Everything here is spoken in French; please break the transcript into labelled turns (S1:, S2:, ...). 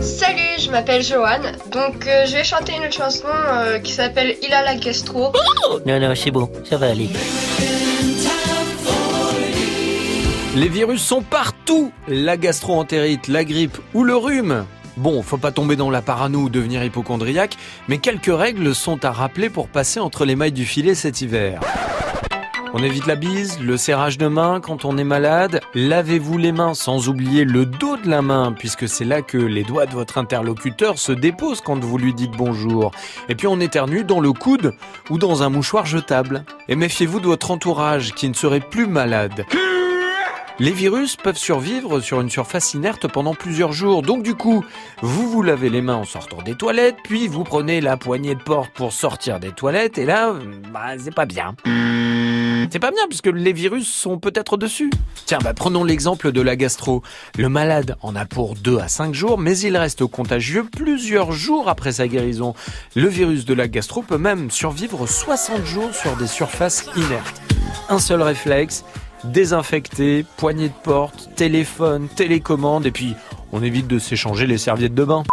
S1: Salut, je m'appelle Joanne. Donc euh, je vais chanter une autre chanson euh, qui s'appelle Il a la gastro.
S2: Non, non, c'est bon, ça va aller.
S3: Les virus sont partout La gastro-entérite, la grippe ou le rhume Bon, faut pas tomber dans la parano ou devenir hypochondriaque, mais quelques règles sont à rappeler pour passer entre les mailles du filet cet hiver. On évite la bise, le serrage de main quand on est malade. Lavez-vous les mains sans oublier le dos de la main puisque c'est là que les doigts de votre interlocuteur se déposent quand vous lui dites bonjour. Et puis on éternue dans le coude ou dans un mouchoir jetable. Et méfiez-vous de votre entourage qui ne serait plus malade. Les virus peuvent survivre sur une surface inerte pendant plusieurs jours. Donc du coup, vous vous lavez les mains en sortant des toilettes, puis vous prenez la poignée de porte pour sortir des toilettes, et là, bah, c'est pas bien. C'est pas bien puisque les virus sont peut-être dessus. Tiens, bah, prenons l'exemple de la gastro. Le malade en a pour 2 à 5 jours, mais il reste contagieux plusieurs jours après sa guérison. Le virus de la gastro peut même survivre 60 jours sur des surfaces inertes. Un seul réflexe, désinfecter, poignée de porte, téléphone, télécommande, et puis on évite de s'échanger les serviettes de bain.